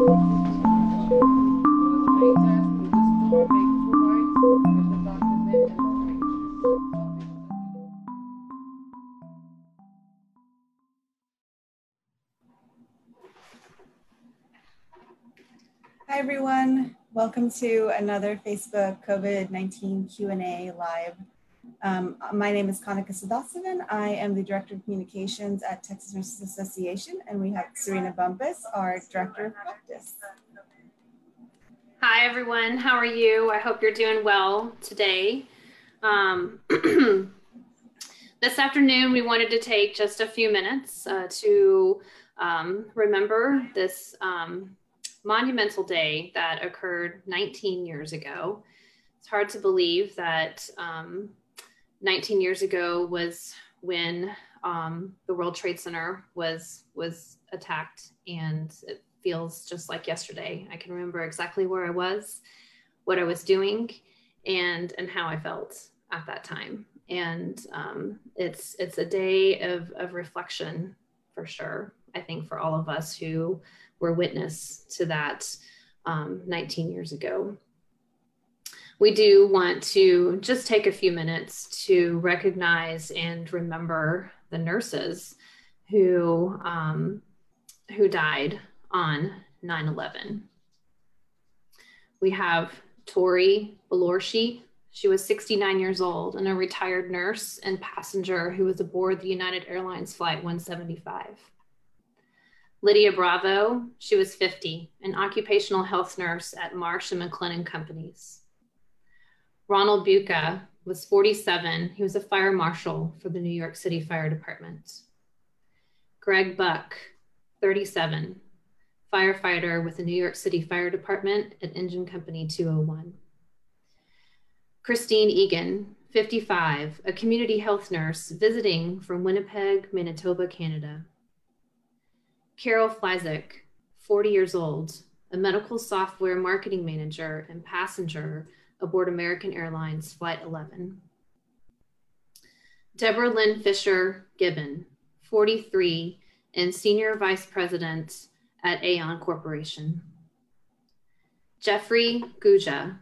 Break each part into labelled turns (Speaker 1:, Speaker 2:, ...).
Speaker 1: Hi everyone, welcome to another Facebook COVID-19 Q&A live. Um, my name is Kanika Sadasivan. I am the Director of Communications at Texas Nurses Association and we have Serena Bumpus, our Director of Practice.
Speaker 2: Hi everyone, how are you? I hope you're doing well today. Um, this afternoon we wanted to take just a few minutes uh, to um, remember this um, monumental day that occurred 19 years ago. It's hard to believe that um, 19 years ago was when um, the World Trade Center was was attacked, and it feels just like yesterday. I can remember exactly where I was, what I was doing, and and how I felt at that time. And um, it's it's a day of of reflection for sure. I think for all of us who were witness to that um, 19 years ago. We do want to just take a few minutes to recognize and remember the nurses who um, who died on 9/11. We have Touri Bolourchi. She was 69 years old and a retired nurse and passenger who was aboard the United Airlines Flight 175. Lydia Bravo, she was 50, an occupational health nurse at Marsh and McLennan Companies. Ronald Bucca was 47. He was a fire marshal for the New York City Fire Department. Greg Buck, 37, firefighter with the New York City Fire Department at Engine Company 201. Christine Egan, 55, a community health nurse visiting from Winnipeg, Manitoba, Canada. Carol Flyzik, 40 years old, a medical software marketing manager and passenger aboard American Airlines Flight 11. Deborah Lynn Fisher Gibbon, 43, and Senior Vice President at Aon Corporation. Geoffrey Guja,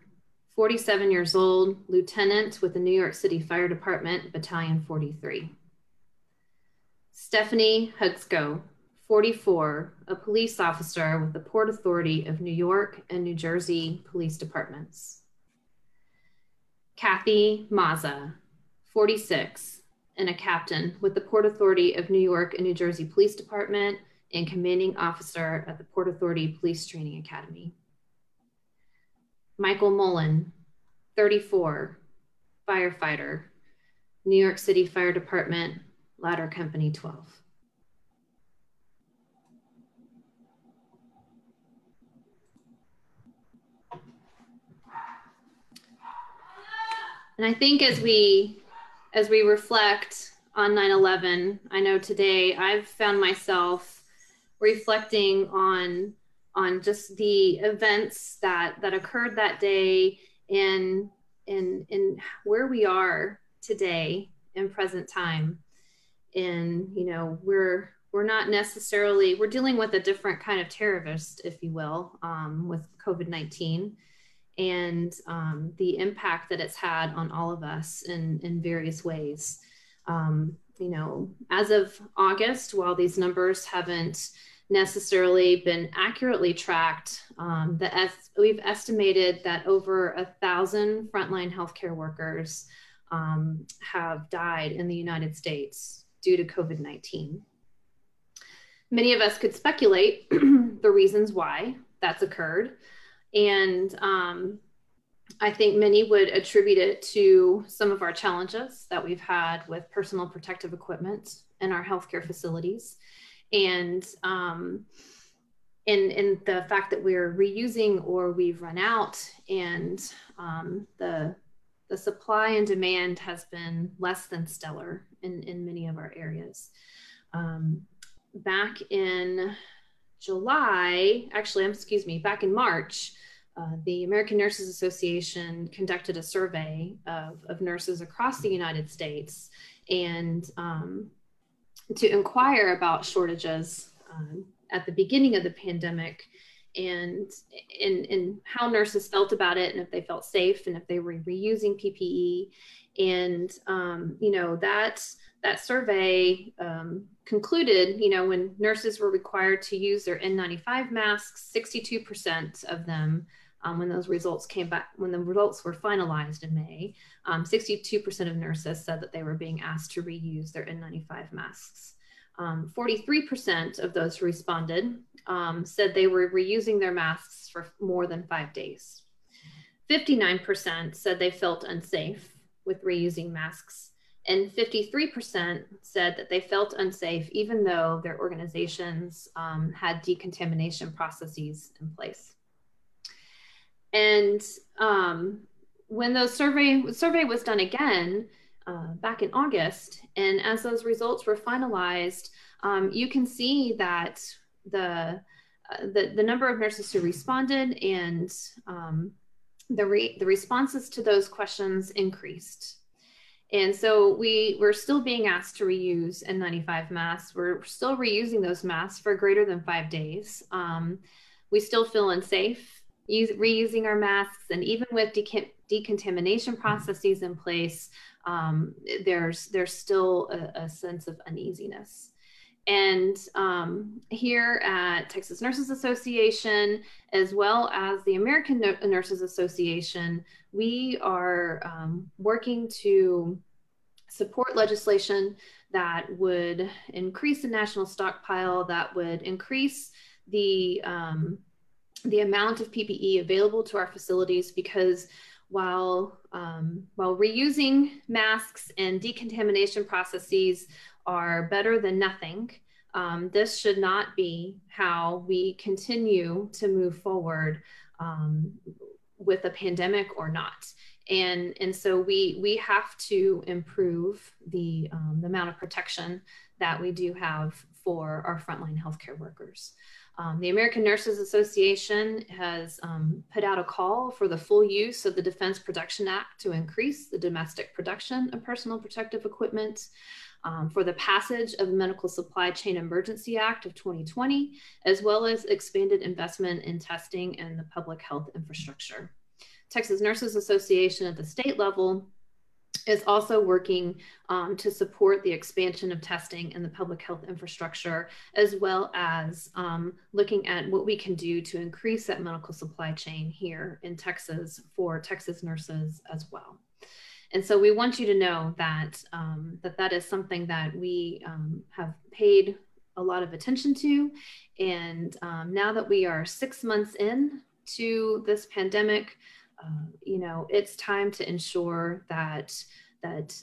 Speaker 2: 47 years old, Lieutenant with the New York City Fire Department, Battalion 43. Stephanie Huczko, 44, a police officer with the Port Authority of New York and New Jersey Police Departments. Kathy Mazza, 46, and a captain with the Port Authority of New York and New Jersey Police Department and commanding officer at the Port Authority Police Training Academy. Michael Mullan, 34, firefighter, New York City Fire Department, Ladder Company 12. And I think as we as we reflect on 9/11, I know today I've found myself reflecting on on just the events that that occurred that day in in in where we are today in present time. And you know, we're we're not necessarily we're dealing with a different kind of terrorist, if you will, um, with COVID 19 and um, the impact that it's had on all of us in, in various ways. Um, you know, as of August, while these numbers haven't necessarily been accurately tracked, um, the es- we've estimated that over a thousand frontline healthcare workers um, have died in the United States due to COVID 19. Many of us could speculate the reasons why that's occurred. And um, I think many would attribute it to some of our challenges that we've had with personal protective equipment in our healthcare facilities. And um, in, in the fact that we're reusing or we've run out and um, the, the supply and demand has been less than stellar in, in many of our areas. Um, back in July, actually, excuse me, back in March, uh, the American Nurses Association conducted a survey of, of nurses across the United States and um, to inquire about shortages um, at the beginning of the pandemic and in in how nurses felt about it and if they felt safe and if they were reusing PPE and um, you know that that survey um, concluded you know when nurses were required to use their N95 masks 62% of them um, when those results came back when the results were finalized in May 62% um, of nurses said that they were being asked to reuse their N95 masks 43% um, of those who responded um, said they were reusing their masks for more than five days. 59% said they felt unsafe with reusing masks. And 53% said that they felt unsafe even though their organizations um, had decontamination processes in place. And um, when the survey survey was done again uh, back in August, and as those results were finalized, um, you can see that the uh, the, the number of nurses who responded and um, the, re- the responses to those questions increased. And so we we're still being asked to reuse N95 masks. We're still reusing those masks for greater than five days. Um, we still feel unsafe use, reusing our masks, and even with decontamination processes in place, um, there's there's still a, a sense of uneasiness. And um, here at Texas Nurses Association, as well as the American Nurses Association, we are um, working to support legislation that would increase the national stockpile, that would increase the um, the amount of PPE available to our facilities because while um, while reusing masks and decontamination processes are better than nothing. Um, this should not be how we continue to move forward um, with a pandemic or not. And, and so we, we have to improve the, um, the amount of protection that we do have for our frontline healthcare workers. Um, the American Nurses Association has um, put out a call for the full use of the Defense Production Act to increase the domestic production of personal protective equipment um, for the passage of the Medical Supply Chain Emergency Act of 2020, as well as expanded investment in testing and the public health infrastructure. Texas Nurses Association at the state level is also working um, to support the expansion of testing and the public health infrastructure, as well as um, looking at what we can do to increase that medical supply chain here in Texas for Texas nurses as well. And so we want you to know that um, that, that is something that we um, have paid a lot of attention to. And um, now that we are six months in to this pandemic, uh, you know, it's time to ensure that that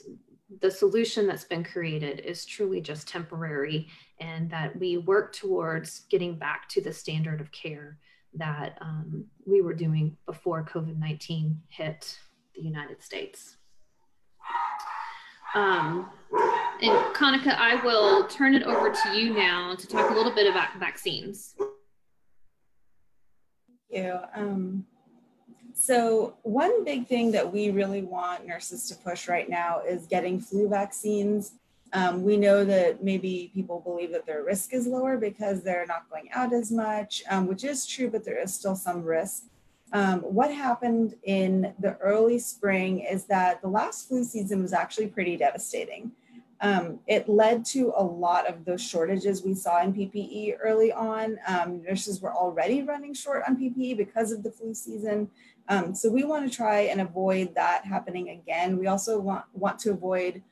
Speaker 2: the solution that's been created is truly just temporary and that we work towards getting back to the standard of care that um, we were doing before COVID 19 hit the United States. Um, and Kanika, I will turn it over to you now to talk a little bit about vaccines.
Speaker 1: Thank you. Um, so one big thing that we really want nurses to push right now is getting flu vaccines. Um, we know that maybe people believe that their risk is lower because they're not going out as much, um, which is true, but there is still some risk. Um, what happened in the early spring is that the last flu season was actually pretty devastating. Um, it led to a lot of those shortages we saw in PPE early on. Um, nurses were already running short on PPE because of the flu season. Um, so we want to try and avoid that happening again. We also want, want to avoid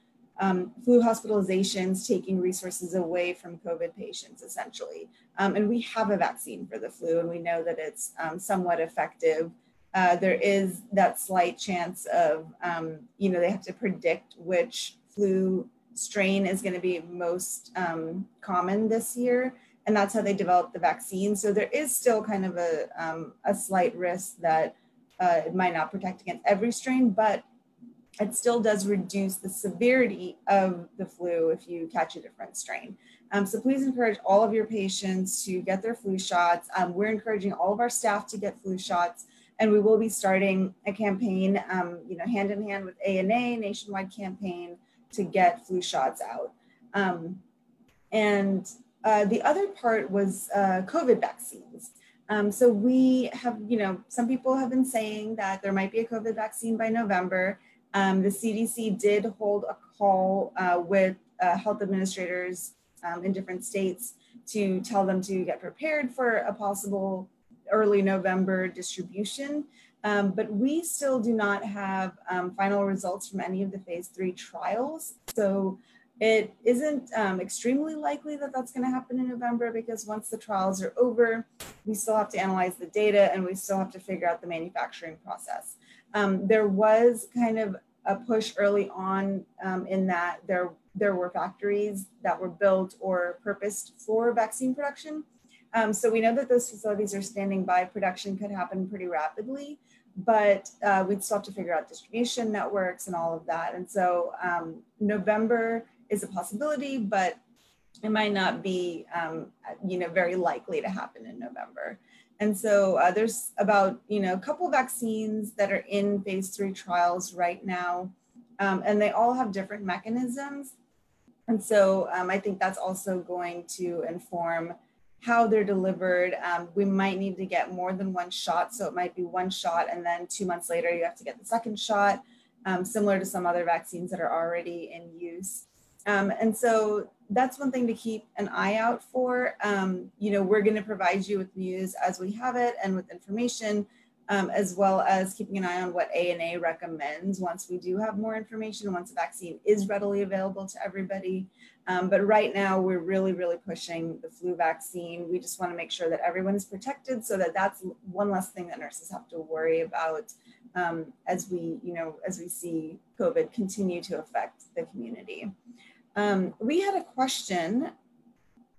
Speaker 1: um, flu hospitalizations taking resources away from COVID patients, essentially. Um, and we have a vaccine for the flu, and we know that it's um, somewhat effective. Uh, there is that slight chance of, um, you know, they have to predict which flu strain is going to be most um, common this year. And that's how they developed the vaccine. So there is still kind of a, um, a slight risk that uh, it might not protect against every strain, but it still does reduce the severity of the flu if you catch a different strain. Um, so please encourage all of your patients to get their flu shots. Um, we're encouraging all of our staff to get flu shots, and we will be starting a campaign, um, you know, hand in hand with ANA, nationwide campaign to get flu shots out. Um, and uh, the other part was uh, COVID vaccines. Um, so we have, you know, some people have been saying that there might be a COVID vaccine by November. Um, the CDC did hold a call uh, with uh, health administrators um, in different states to tell them to get prepared for a possible early November distribution. Um, but we still do not have um, final results from any of the phase three trials. So it isn't um, extremely likely that that's going to happen in November because once the trials are over, we still have to analyze the data and we still have to figure out the manufacturing process. Um, there was kind of a push early on um, in that there, there were factories that were built or purposed for vaccine production. Um, so we know that those facilities are standing by. Production could happen pretty rapidly, but uh, we'd still have to figure out distribution networks and all of that. And so um, November is a possibility, but it might not be, um, you know, very likely to happen in November. And so uh, there's about, you know, a couple vaccines that are in phase three trials right now, um, and they all have different mechanisms. And so um, I think that's also going to inform how they're delivered. Um, we might need to get more than one shot. So it might be one shot, and then two months later, you have to get the second shot, um, similar to some other vaccines that are already in use. Um, and so that's one thing to keep an eye out for. Um, you know, we're going to provide you with news as we have it and with information, um, as well as keeping an eye on what ANA recommends once we do have more information, once a vaccine is readily available to everybody. Um, but right now, we're really, really pushing the flu vaccine. We just want to make sure that everyone is protected so that that's one less thing that nurses have to worry about um, as we, you know, as we see COVID continue to affect the community. Um, we had a question,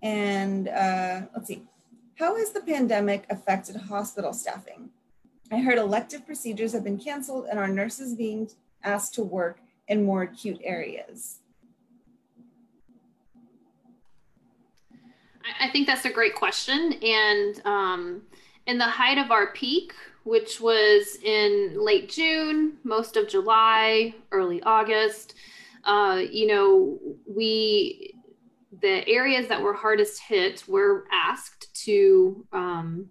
Speaker 1: and uh, let's see. How has the pandemic affected hospital staffing? I heard elective procedures have been canceled and our nurses being asked to work in more acute areas?
Speaker 2: I think that's a great question. And um, in the height of our peak, which was in late June, most of July, early August, uh, you know, we, the areas that were hardest hit were asked to um,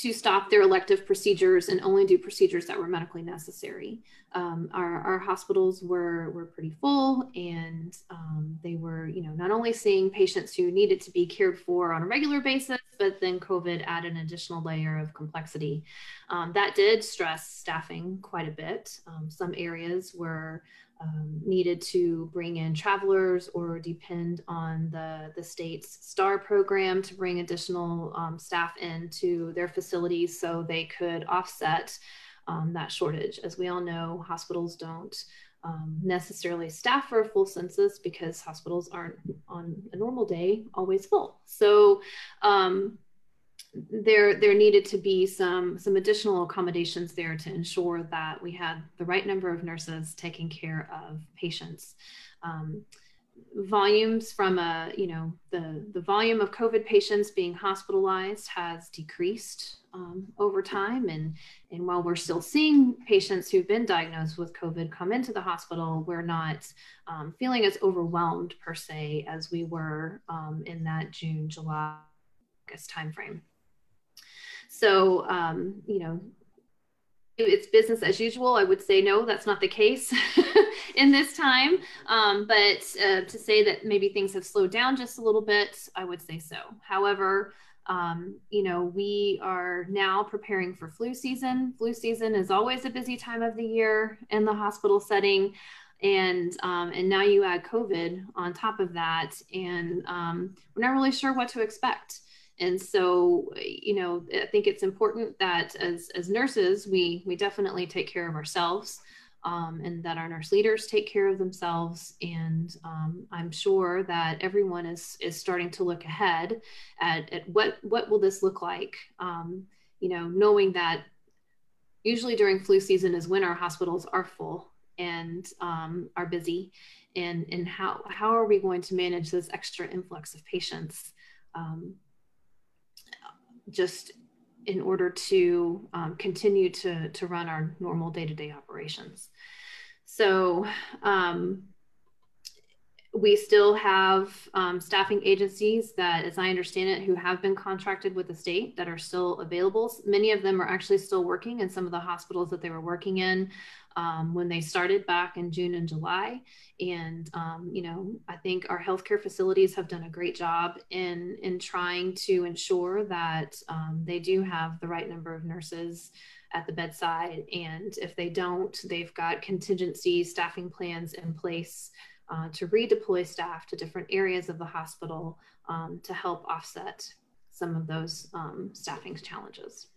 Speaker 2: to stop their elective procedures and only do procedures that were medically necessary. Um, our, our hospitals were, were pretty full and um, they were, you know, not only seeing patients who needed to be cared for on a regular basis, but then COVID added an additional layer of complexity. Um, that did stress staffing quite a bit. Um, some areas were um, needed to bring in travelers or depend on the, the state's STAR program to bring additional um, staff into their facilities so they could offset um, that shortage. As we all know, hospitals don't um, necessarily staff for a full census because hospitals aren't on a normal day always full. So um, there there needed to be some some additional accommodations there to ensure that we had the right number of nurses taking care of patients. Um, volumes from a you know the the volume of covid patients being hospitalized has decreased um, over time. And and while we're still seeing patients who've been diagnosed with covid come into the hospital we're not um, feeling as overwhelmed per se as we were um, in that june july august timeframe so, um, you know, it's business as usual. I would say no, that's not the case in this time. Um, but uh, to say that maybe things have slowed down just a little bit, I would say so. However, um, you know, we are now preparing for flu season. Flu season is always a busy time of the year in the hospital setting. And um, and now you add COVID on top of that, and um, we're not really sure what to expect. And so, you know, I think it's important that as, as nurses, we, we definitely take care of ourselves um, and that our nurse leaders take care of themselves. And um, I'm sure that everyone is, is starting to look ahead at, at what, what will this look like? Um, you know, knowing that usually during flu season is when our hospitals are full and um, are busy and, and how, how are we going to manage this extra influx of patients? Um, just in order to um, continue to, to run our normal day-to-day operations. So um, we still have um, staffing agencies that, as I understand it, who have been contracted with the state that are still available. Many of them are actually still working in some of the hospitals that they were working in um, when they started back in June and July. And um, you know, I think our healthcare facilities have done a great job in in trying to ensure that um, they do have the right number of nurses at the bedside. And if they don't, they've got contingency staffing plans in place uh, to redeploy staff to different areas of the hospital um, to help offset some of those um, staffing challenges.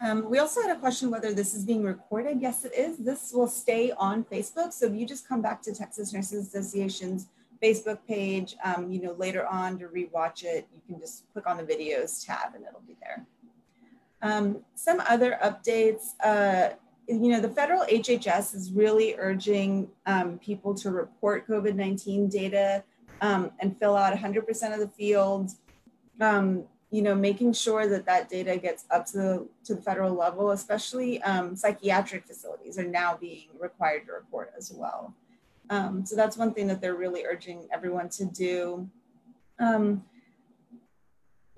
Speaker 1: Um, we also had a question whether this is being recorded. Yes, it is. This will stay on Facebook. So if you just come back to Texas Nurses Association's Facebook page, um, you know, later on to rewatch it, you can just click on the videos tab and it'll be there. Um, some other updates, uh, you know, the federal HHS is really urging um, people to report COVID-19 data um, and fill out 100% of the fields. Um, you know, making sure that that data gets up to the, to the federal level, especially um, psychiatric facilities are now being required to report as well. Um, so that's one thing that they're really urging everyone to do. Um,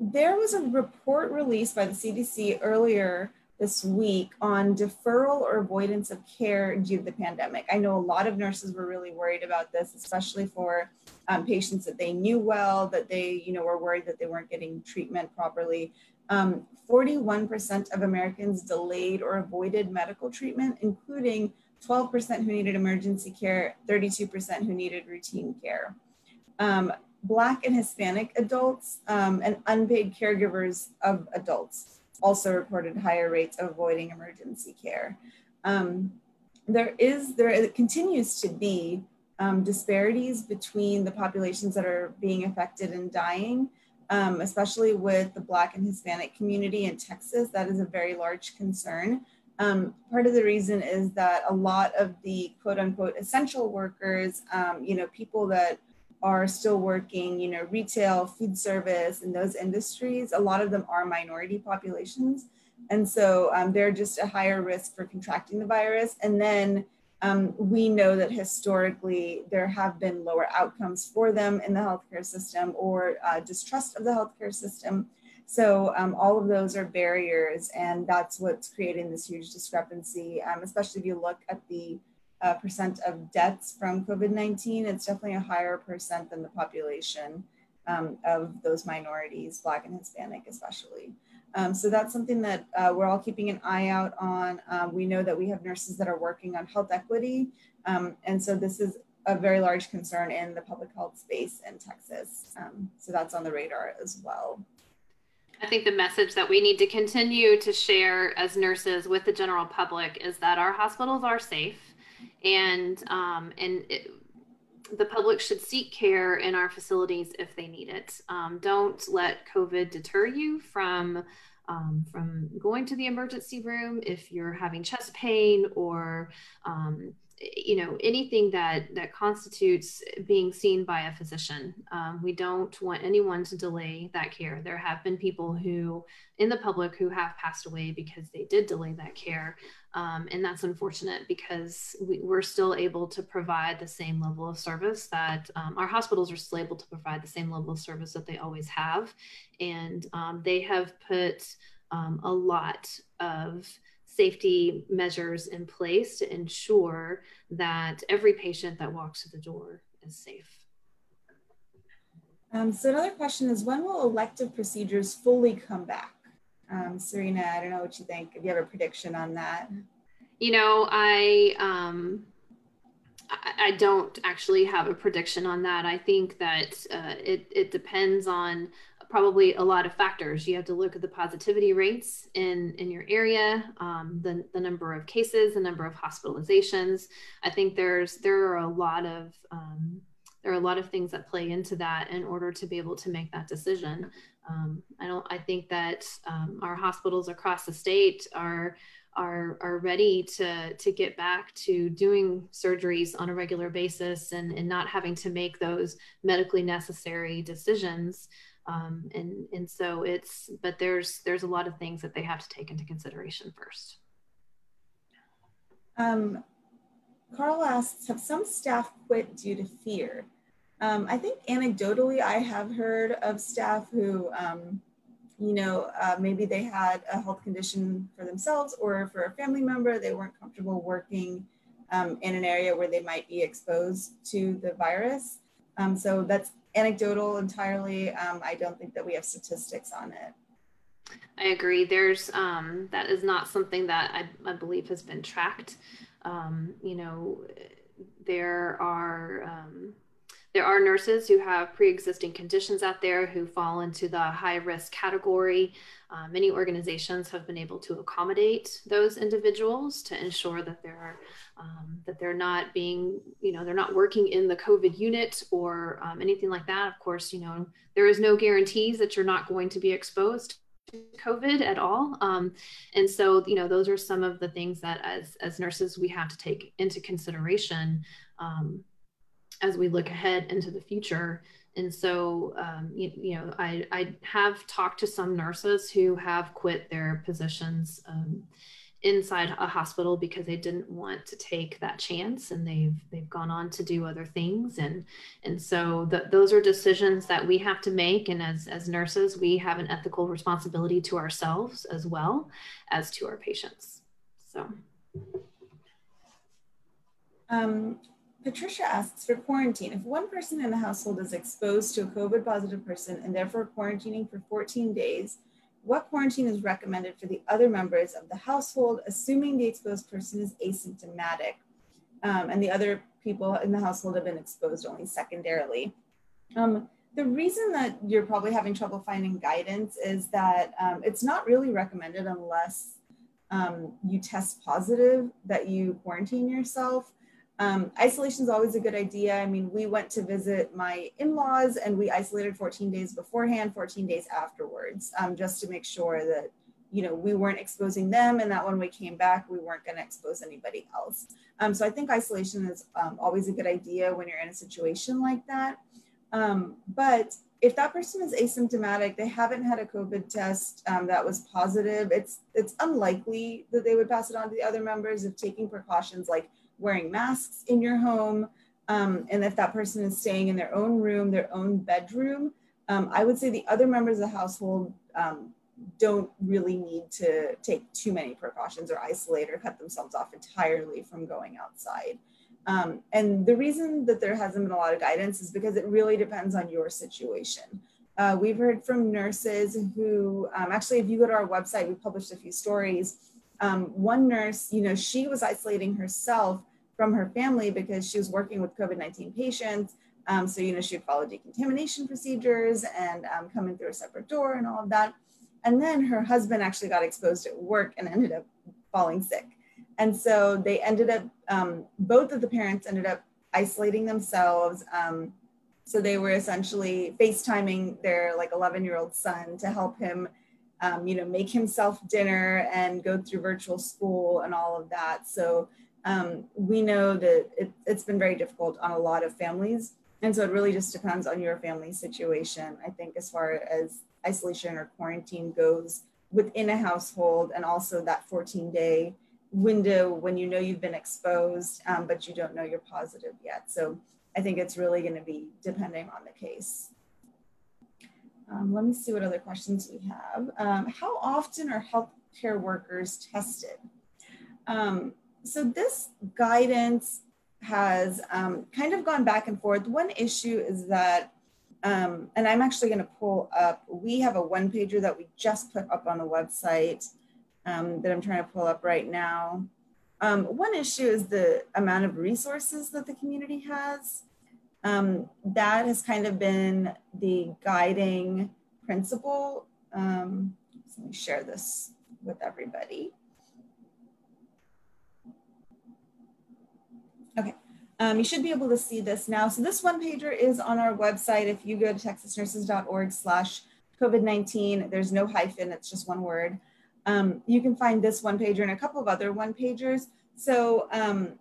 Speaker 1: there was a report released by the CDC earlier this week on deferral or avoidance of care due to the pandemic. I know a lot of nurses were really worried about this, especially for um, patients that they knew well, that they, you know, were worried that they weren't getting treatment properly. 41% um, of Americans delayed or avoided medical treatment, including 12% who needed emergency care, 32% who needed routine care. Um, Black and Hispanic adults um, and unpaid caregivers of adults also reported higher rates of avoiding emergency care. Um, there is, there continues to be um, disparities between the populations that are being affected and dying, um, especially with the Black and Hispanic community in Texas. That is a very large concern. Um, part of the reason is that a lot of the quote unquote essential workers, um, you know, people that are still working, you know, retail, food service, and those industries, a lot of them are minority populations. And so um, they're just a higher risk for contracting the virus. And then um, we know that historically there have been lower outcomes for them in the healthcare system or uh, distrust of the healthcare system. So um, all of those are barriers, and that's what's creating this huge discrepancy, um, especially if you look at the uh, percent of deaths from COVID-19, it's definitely a higher percent than the population um, of those minorities, Black and Hispanic especially. Um, so that's something that uh, we're all keeping an eye out on. Um, we know that we have nurses that are working on health equity. Um, and so this is a very large concern in the public health space in Texas. Um, so that's on the radar as well.
Speaker 2: I think the message that we need to continue to share as nurses with the general public is that our hospitals are safe and um, and it, the public should seek care in our facilities if they need it. Um, don't let COVID deter you from um, from going to the emergency room if you're having chest pain or um, you know anything that that constitutes being seen by a physician. Um, we don't want anyone to delay that care. There have been people who in the public who have passed away because they did delay that care um, and that's unfortunate because we, are still able to provide the same level of service that um, our hospitals are still able to provide the same level of service that they always have and um, they have put um, a lot of safety measures in place to ensure that every patient that walks through the door is safe.
Speaker 1: Um, so another question is, when will elective procedures fully come back? Um, Serena, I don't know what you think. If you have a prediction on that.
Speaker 2: You know, I um, I, don't actually have a prediction on that. I think that uh, it it depends on probably a lot of factors. You have to look at the positivity rates in, in your area, um, the, the number of cases, the number of hospitalizations. I think there's there are a lot of um, there are a lot of things that play into that in order to be able to make that decision. Um, I don't. I think that um, our hospitals across the state are are are ready to to get back to doing surgeries on a regular basis and and not having to make those medically necessary decisions um, and and so it's but there's there's a lot of things that they have to take into consideration first
Speaker 1: um, Carl asks, have some staff quit due to fear? Um, I think anecdotally, I have heard of staff who, um, you know, uh, maybe they had a health condition for themselves or for a family member, they weren't comfortable working um, in an area where they might be exposed to the virus. Um, so that's anecdotal entirely. Um, I don't think that we have statistics on it.
Speaker 2: I agree. There's um, that is not something that I, I believe has been tracked. Um, you know, there are um, there are nurses who have pre-existing conditions out there who fall into the high risk category. Uh, many organizations have been able to accommodate those individuals to ensure that they're um, that they're not being, you know, they're not working in the COVID unit or um, anything like that. Of course, you know, there is no guarantees that you're not going to be exposed COVID at all. Um, and so, you know, those are some of the things that as, as nurses, we have to take into consideration um, as we look ahead into the future. And so, um, you, you, know, I, I have talked to some nurses who have quit their positions um, inside a hospital because they didn't want to take that chance and they've they've gone on to do other things. And and so the, those are decisions that we have to make. And as as nurses we have an ethical responsibility to ourselves as well as to our patients. So.
Speaker 1: Um, Patricia asks for quarantine. If one person in the household is exposed to a COVID positive person and therefore quarantining for 14 days, what quarantine is recommended for the other members of the household, assuming the exposed person is asymptomatic um, and the other people in the household have been exposed only secondarily. Um, the reason that you're probably having trouble finding guidance is that um, it's not really recommended unless um, you test positive that you quarantine yourself. Um, isolation is always a good idea. I mean, we went to visit my in-laws and we isolated 14 days beforehand, 14 days afterwards, um, just to make sure that, you know, we weren't exposing them and that when we came back, we weren't going to expose anybody else. Um, so I think isolation is um, always a good idea when you're in a situation like that. Um, but if that person is asymptomatic, they haven't had a COVID test um, that was positive, it's, it's unlikely that they would pass it on to the other members of taking precautions like wearing masks in your home. Um, and if that person is staying in their own room, their own bedroom, um, I would say the other members of the household um, don't really need to take too many precautions or isolate or cut themselves off entirely from going outside. Um, and the reason that there hasn't been a lot of guidance is because it really depends on your situation. Uh, we've heard from nurses who, um, actually, if you go to our website, we published a few stories. Um, one nurse, you know, she was isolating herself from her family because she was working with COVID 19 patients. Um, so, you know, she would follow decontamination procedures and um, come in through a separate door and all of that. And then her husband actually got exposed at work and ended up falling sick. And so they ended up, um, both of the parents ended up isolating themselves. Um, so they were essentially FaceTiming their like 11 year old son to help him, um, you know, make himself dinner and go through virtual school and all of that. So um, we know that it, it's been very difficult on a lot of families. And so it really just depends on your family situation, I think, as far as isolation or quarantine goes within a household, and also that 14 day window when you know you've been exposed, um, but you don't know you're positive yet. So I think it's really going to be depending on the case. Um, let me see what other questions we have. Um, how often are healthcare workers tested? So this guidance has um, kind of gone back and forth. One issue is that, um, and I'm actually going to pull up, we have a one pager that we just put up on the website um, that I'm trying to pull up right now. Um, one issue is the amount of resources that the community has. Um, that has kind of been the guiding principle. Um, let me share this with everybody. Okay, um, you should be able to see this now. So this one pager is on our website. If you go to texasnurses.org slash COVID-19, there's no hyphen, it's just one word. Um, you can find this one pager and a couple of other one pagers. So um,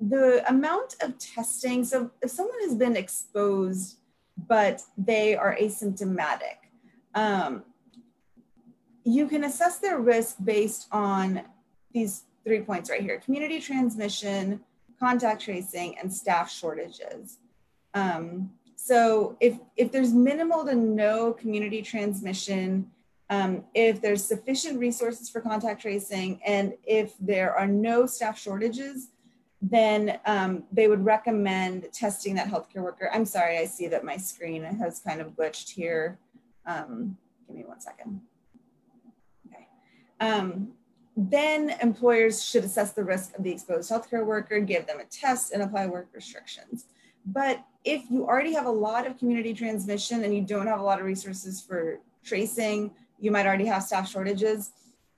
Speaker 1: the amount of testing, so if someone has been exposed, but they are asymptomatic, um, you can assess their risk based on these three points right here, community transmission, contact tracing, and staff shortages. Um, so if, if there's minimal to no community transmission, um, if there's sufficient resources for contact tracing, and if there are no staff shortages, then um, they would recommend testing that healthcare worker. I'm sorry, I see that my screen has kind of glitched here. Um, give me one second. Okay. Um, then employers should assess the risk of the exposed healthcare worker, give them a test, and apply work restrictions. But if you already have a lot of community transmission and you don't have a lot of resources for tracing, you might already have staff shortages,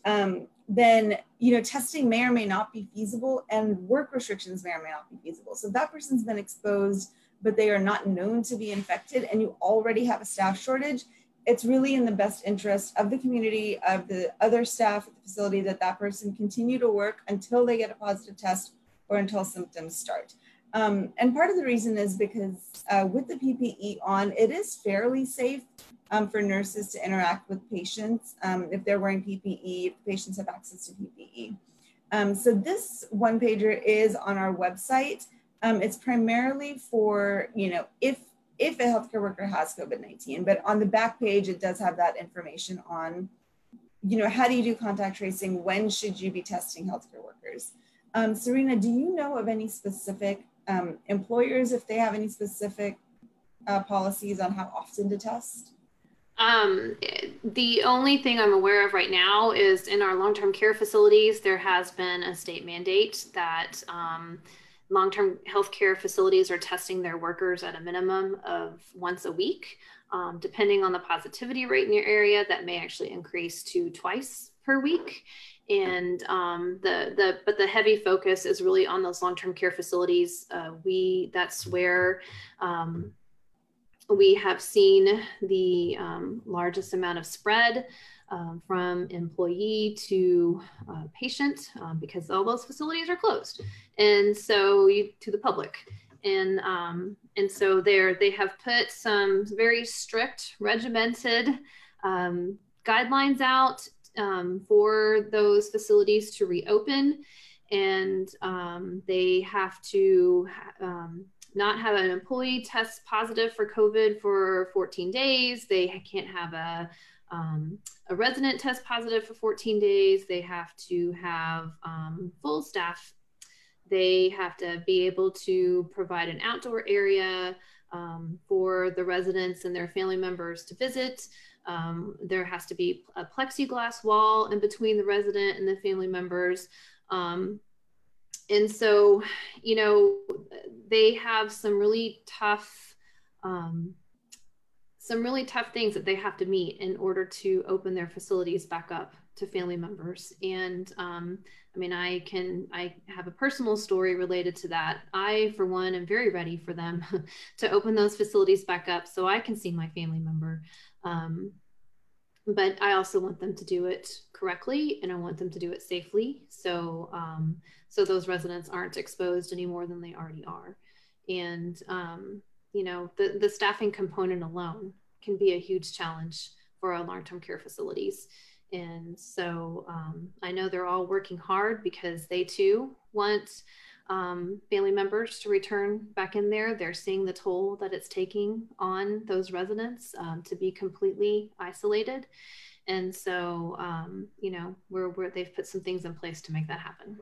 Speaker 1: um, then you know testing may or may not be feasible and work restrictions may or may not be feasible. So that person's been exposed, but they are not known to be infected and you already have a staff shortage, it's really in the best interest of the community, of the other staff at the facility that that person continue to work until they get a positive test or until symptoms start. Um, and part of the reason is because uh, with the PPE on, it is fairly safe um, for nurses to interact with patients um, if they're wearing PPE, if patients have access to PPE. Um, so this one pager is on our website. Um, it's primarily for, you know, if if a healthcare worker has COVID-19, but on the back page, it does have that information on, you know, how do you do contact tracing? When should you be testing healthcare workers? Um, Serena, do you know of any specific um, employers, if they have any specific uh, policies on how often to test?
Speaker 2: Um, the only thing I'm aware of right now is in our long-term care facilities, there has been a state mandate that um, long-term healthcare facilities are testing their workers at a minimum of once a week. Um, depending on the positivity rate in your area, that may actually increase to twice per week. And um, the the but the heavy focus is really on those long-term care facilities. Uh, we that's where um, we have seen the um, largest amount of spread um, from employee to uh, patient um, because all those facilities are closed. And so you, to the public. And um, and so there they have put some very strict regimented um, guidelines out um, for those facilities to reopen. And um, they have to not have an employee test positive for covid for 14 days. They can't have a um, a resident test positive for 14 days. They have to have um, full staff. They have to be able to provide an outdoor area um, for the residents and their family members to visit. Um, there has to be a plexiglass wall in between the resident and the family members. Um, and so, you know, they have some really tough um, some really tough things that they have to meet in order to open their facilities back up to family members. And um, i mean i can i have a personal story related to that. I for one am very ready for them to open those facilities back up so i can see my family member. Um, but i also want them to do it correctly and i want them to do it safely. So um, so those residents aren't exposed any more than they already are. And um, you know the, the staffing component alone can be a huge challenge for our long-term care facilities. And so um, i know they're all working hard because they too want um, family members to return back in there. They're seeing the toll that it's taking on those residents um, to be completely isolated. And so um, you know we're, we're they've put some things in place to make that happen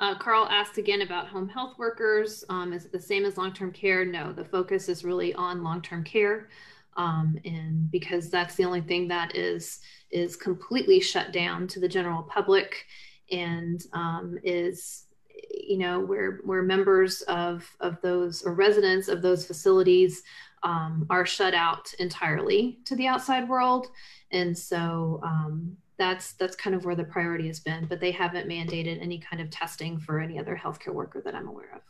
Speaker 2: Uh, Carl asked again about home health workers. Um, is it the same as long-term care? No, the focus is really on long-term care, um, and because that's the only thing that is is completely shut down to the general public, and um, is you know where where members of of those or residents of those facilities um, are shut out entirely to the outside world, and so um, that's that's kind of where the priority has been but they haven't mandated any kind of testing for any other healthcare worker that i'm aware of.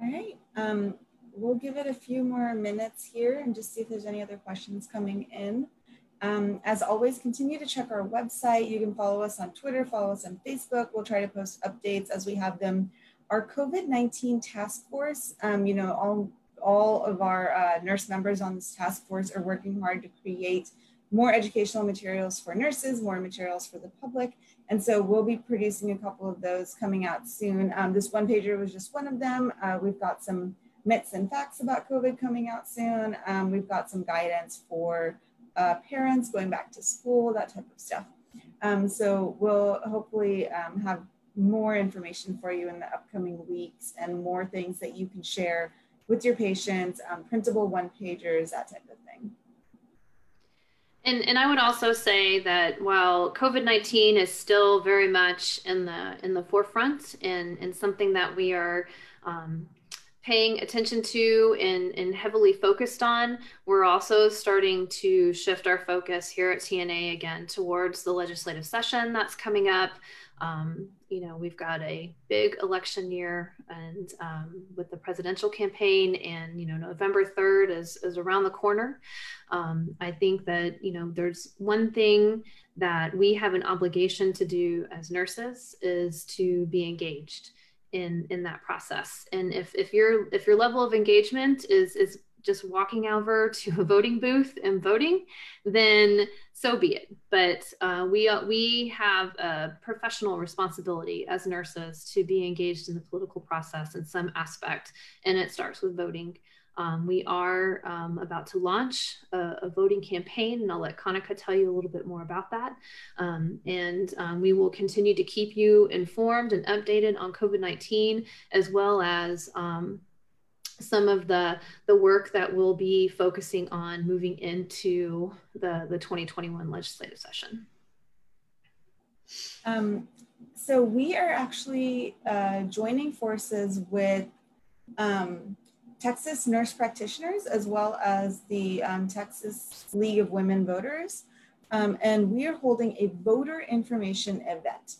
Speaker 1: All right um, we'll give it a few more minutes here and just see if there's any other questions coming in. Um, as always continue to check our website. You can follow us on twitter follow us on facebook. We'll try to post updates as we have them. Our covid-19 task force um, you know all all of our uh, nurse members on this task force are working hard to create more educational materials for nurses, more materials for the public. And so we'll be producing a couple of those coming out soon. Um, this one pager was just one of them. Uh, we've got some myths and facts about COVID coming out soon. Um, we've got some guidance for uh, parents going back to school, that type of stuff. Um, so we'll hopefully um, have more information for you in the upcoming weeks and more things that you can share with your patients, um, printable one pagers, that type of thing.
Speaker 2: And, and I would also say that while COVID nineteen is still very much in the in the forefront and, and something that we are um, paying attention to and, and heavily focused on, we're also starting to shift our focus here at TNA again towards the legislative session that's coming up. Um, you know, we've got a big election year and um, with the presidential campaign and, you know, November 3rd is, is around the corner. Um, I think that, you know, there's one thing that we have an obligation to do as nurses is to be engaged in in that process and if if your if your level of engagement is is just walking over to a voting booth and voting, then so be it. But uh, we uh, we have a professional responsibility as nurses to be engaged in the political process in some aspect, and it starts with voting. Um, we are um, about to launch a, a, voting campaign, and I'll let Kanika tell you a little bit more about that. Um, and um, we will continue to keep you informed and updated on COVID 19, as well as um, some of the the work that we'll be focusing on moving into the the 2021 legislative session.
Speaker 1: Um, so we are actually uh, joining forces with um, texas nurse practitioners as well as the um, texas league of women voters. Um, and we are holding a voter information event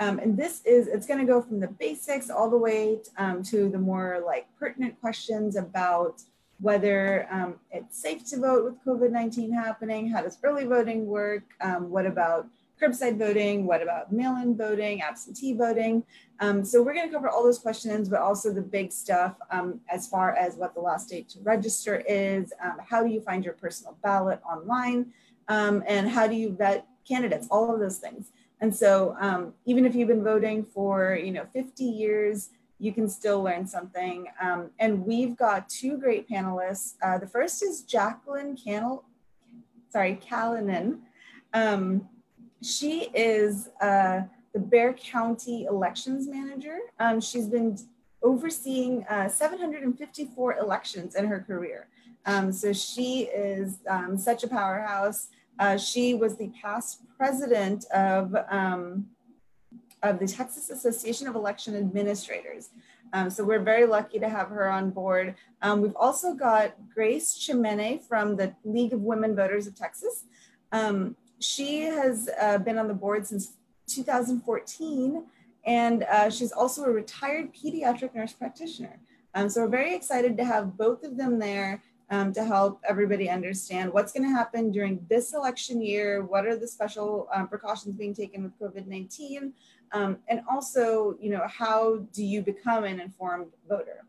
Speaker 1: um, and this is, it's going to go from the basics all the way um, to the more like pertinent questions about whether um, it's safe to vote with COVID 19 happening, how does early voting work, um, what about curbside voting, what about mail in voting, absentee voting. Um, so we're going to cover all those questions, but also the big stuff um, as far as what the last date to register is, how do you find your personal ballot online, and how do you vet candidates, all of those things. And so um, even if you've been voting for, you know, 50 years, you can still learn something. Um, and we've got two great panelists. Uh, the first is Jacqueline Cannell, sorry, Callanan. Um, she is uh, the Bexar County Elections Manager. Um, she's been overseeing uh, 754 elections in her career. Um, so she is um, such a powerhouse. Uh, she was the past president of, um, of the Texas Association of Election Administrators. Um, so we're very lucky to have her on board. Um, we've also got Grace Chimene from the League of Women Voters of Texas. Um, she has uh, been on the board since 2014, and uh, she's also a retired pediatric nurse practitioner. Um, so we're very excited to have both of them there um, to help everybody understand what's going to happen during this election year, what are the special um, precautions being taken with COVID-19, um, and also, you know, how do you become an informed voter?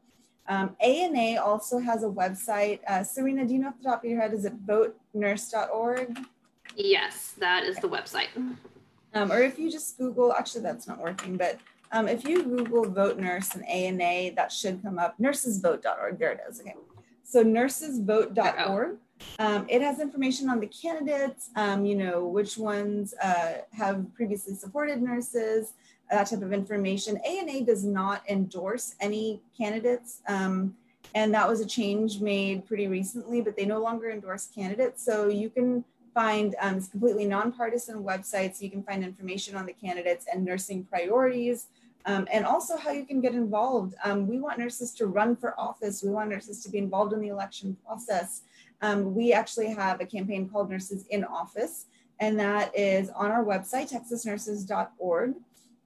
Speaker 1: Um, ANA also has a website. Uh, Serena, do you know off the top of your head, is it votenurse.org?
Speaker 2: Yes, that is the website.
Speaker 1: Um, or if you just Google, actually that's not working, but um, if you Google vote nurse and ANA, that should come up, nursesvote.org, there it is, okay. So nursesvote.org. Um, it has information on the candidates, um, you know, which ones uh, have previously supported nurses, that type of information. ANA does not endorse any candidates. Um, and that was a change made pretty recently, but they no longer endorse candidates. So you can find um, it's completely nonpartisan websites. You can find information on the candidates and nursing priorities, um, and also how you can get involved. Um, we want nurses to run for office. We want nurses to be involved in the election process. Um, we actually have a campaign called Nurses in Office, and that is on our website, texasnurses.org.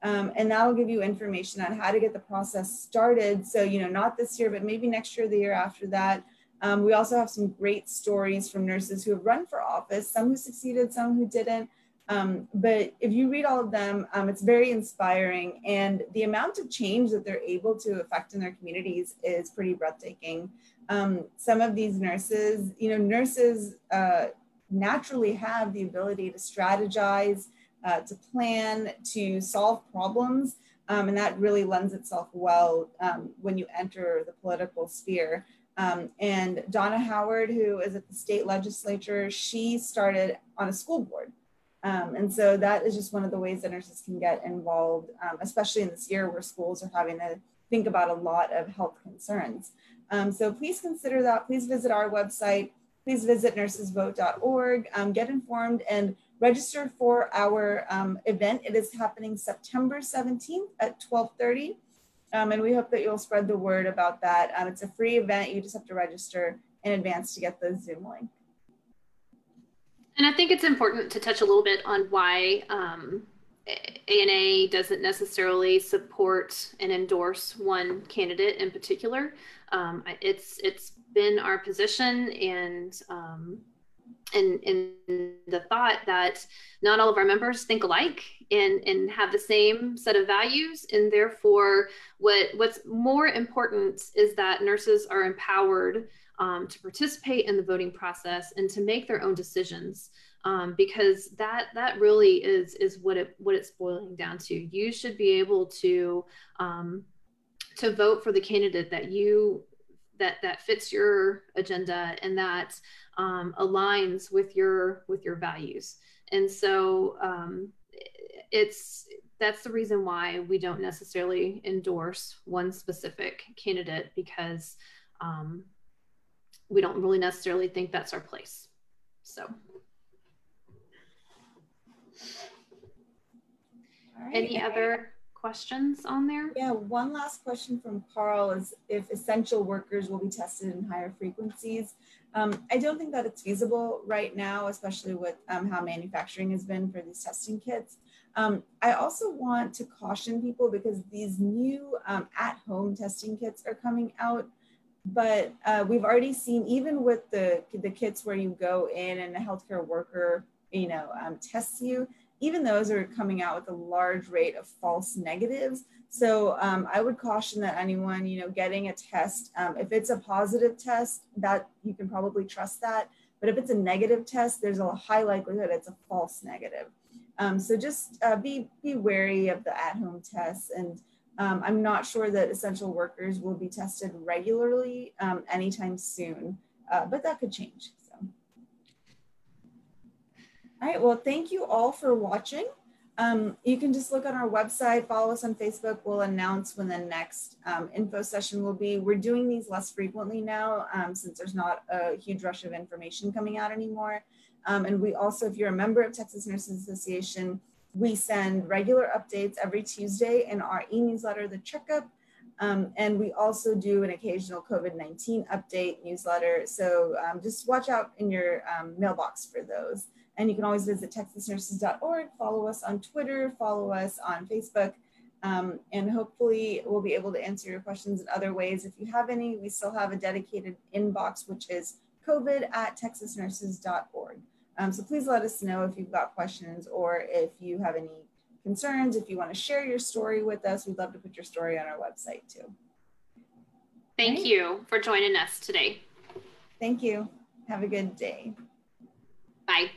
Speaker 1: Um, and that will give you information on how to get the process started. So, you know, not this year, but maybe next year, the year after that. Um, we also have some great stories from nurses who have run for office, some who succeeded, some who didn't. Um, but if you read all of them, um, it's very inspiring. And the amount of change that they're able to affect in their communities is pretty breathtaking. Um, some of these nurses, you know, nurses uh, naturally have the ability to strategize, uh, to plan, to solve problems. Um, and that really lends itself well um, when you enter the political sphere. Um, and Donna Howard, who is at the state legislature, she started on a school board. Um, and so that is just one of the ways that nurses can get involved, um, especially in this year where schools are having to think about a lot of health concerns. Um, so please consider that. Please visit our website. Please visit nursesvote.org, um, get informed and register for our um, event. It is happening September 17th at 1230. Um, and we hope that you'll spread the word about that. It's a free event. You just have to register in advance to get the Zoom link.
Speaker 2: And I think it's important to touch a little bit on why um, ANA doesn't necessarily support and endorse one candidate in particular. Um, it's it's been our position and um, and, and the thought that not all of our members think alike and, and have the same set of values and therefore what what's more important is that nurses are empowered um, to participate in the voting process and to make their own decisions. Um, because that that really is is what it what it's boiling down to. You should be able to um, to vote for the candidate that you that that fits your agenda and that um, aligns with your with your values. And so um, it's that's the reason why we don't necessarily endorse one specific candidate because um, we don't really necessarily think that's our place so any other questions on there?
Speaker 1: Yeah, one last question from Carl is if essential workers will be tested in higher frequencies. Um, I don't think that it's feasible right now, especially with um, how manufacturing has been for these testing kits. Um, I also want to caution people because these new um, at-home testing kits are coming out, but uh, we've already seen even with the, the kits where you go in and a healthcare worker, you know, um, tests you, even those are coming out with a large rate of false negatives. So um, I would caution that anyone, you know, getting a test, um, if it's a positive test, that you can probably trust that. But if it's a negative test, there's a high likelihood it's a false negative. Um, so just uh, be be wary of the at-home tests. And um, I'm not sure that essential workers will be tested regularly um, anytime soon, uh, but that could change. All right, well, thank you all for watching. Um, you can just look on our website, follow us on Facebook. We'll announce when the next um, info session will be. We're doing these less frequently now um, since there's not a huge rush of information coming out anymore. Um, and we also, if you're a member of Texas Nurses Association, we send regular updates every Tuesday in our e-newsletter, The Checkup. Um, and we also do an occasional COVID-19 update newsletter. So um, just watch out in your mailbox for those. And you can always visit texasnurses.org, follow us on Twitter, follow us on Facebook, um, and hopefully we'll be able to answer your questions in other ways. If you have any, we still have a dedicated inbox, which is covid at texasnurses.org. Um, so please let us know if you've got questions or if you have any concerns, if you want to share your story with us, we'd love to put your story on our website too.
Speaker 2: Thank right. you for joining us today.
Speaker 1: Thank you. Have a good day.
Speaker 2: Bye.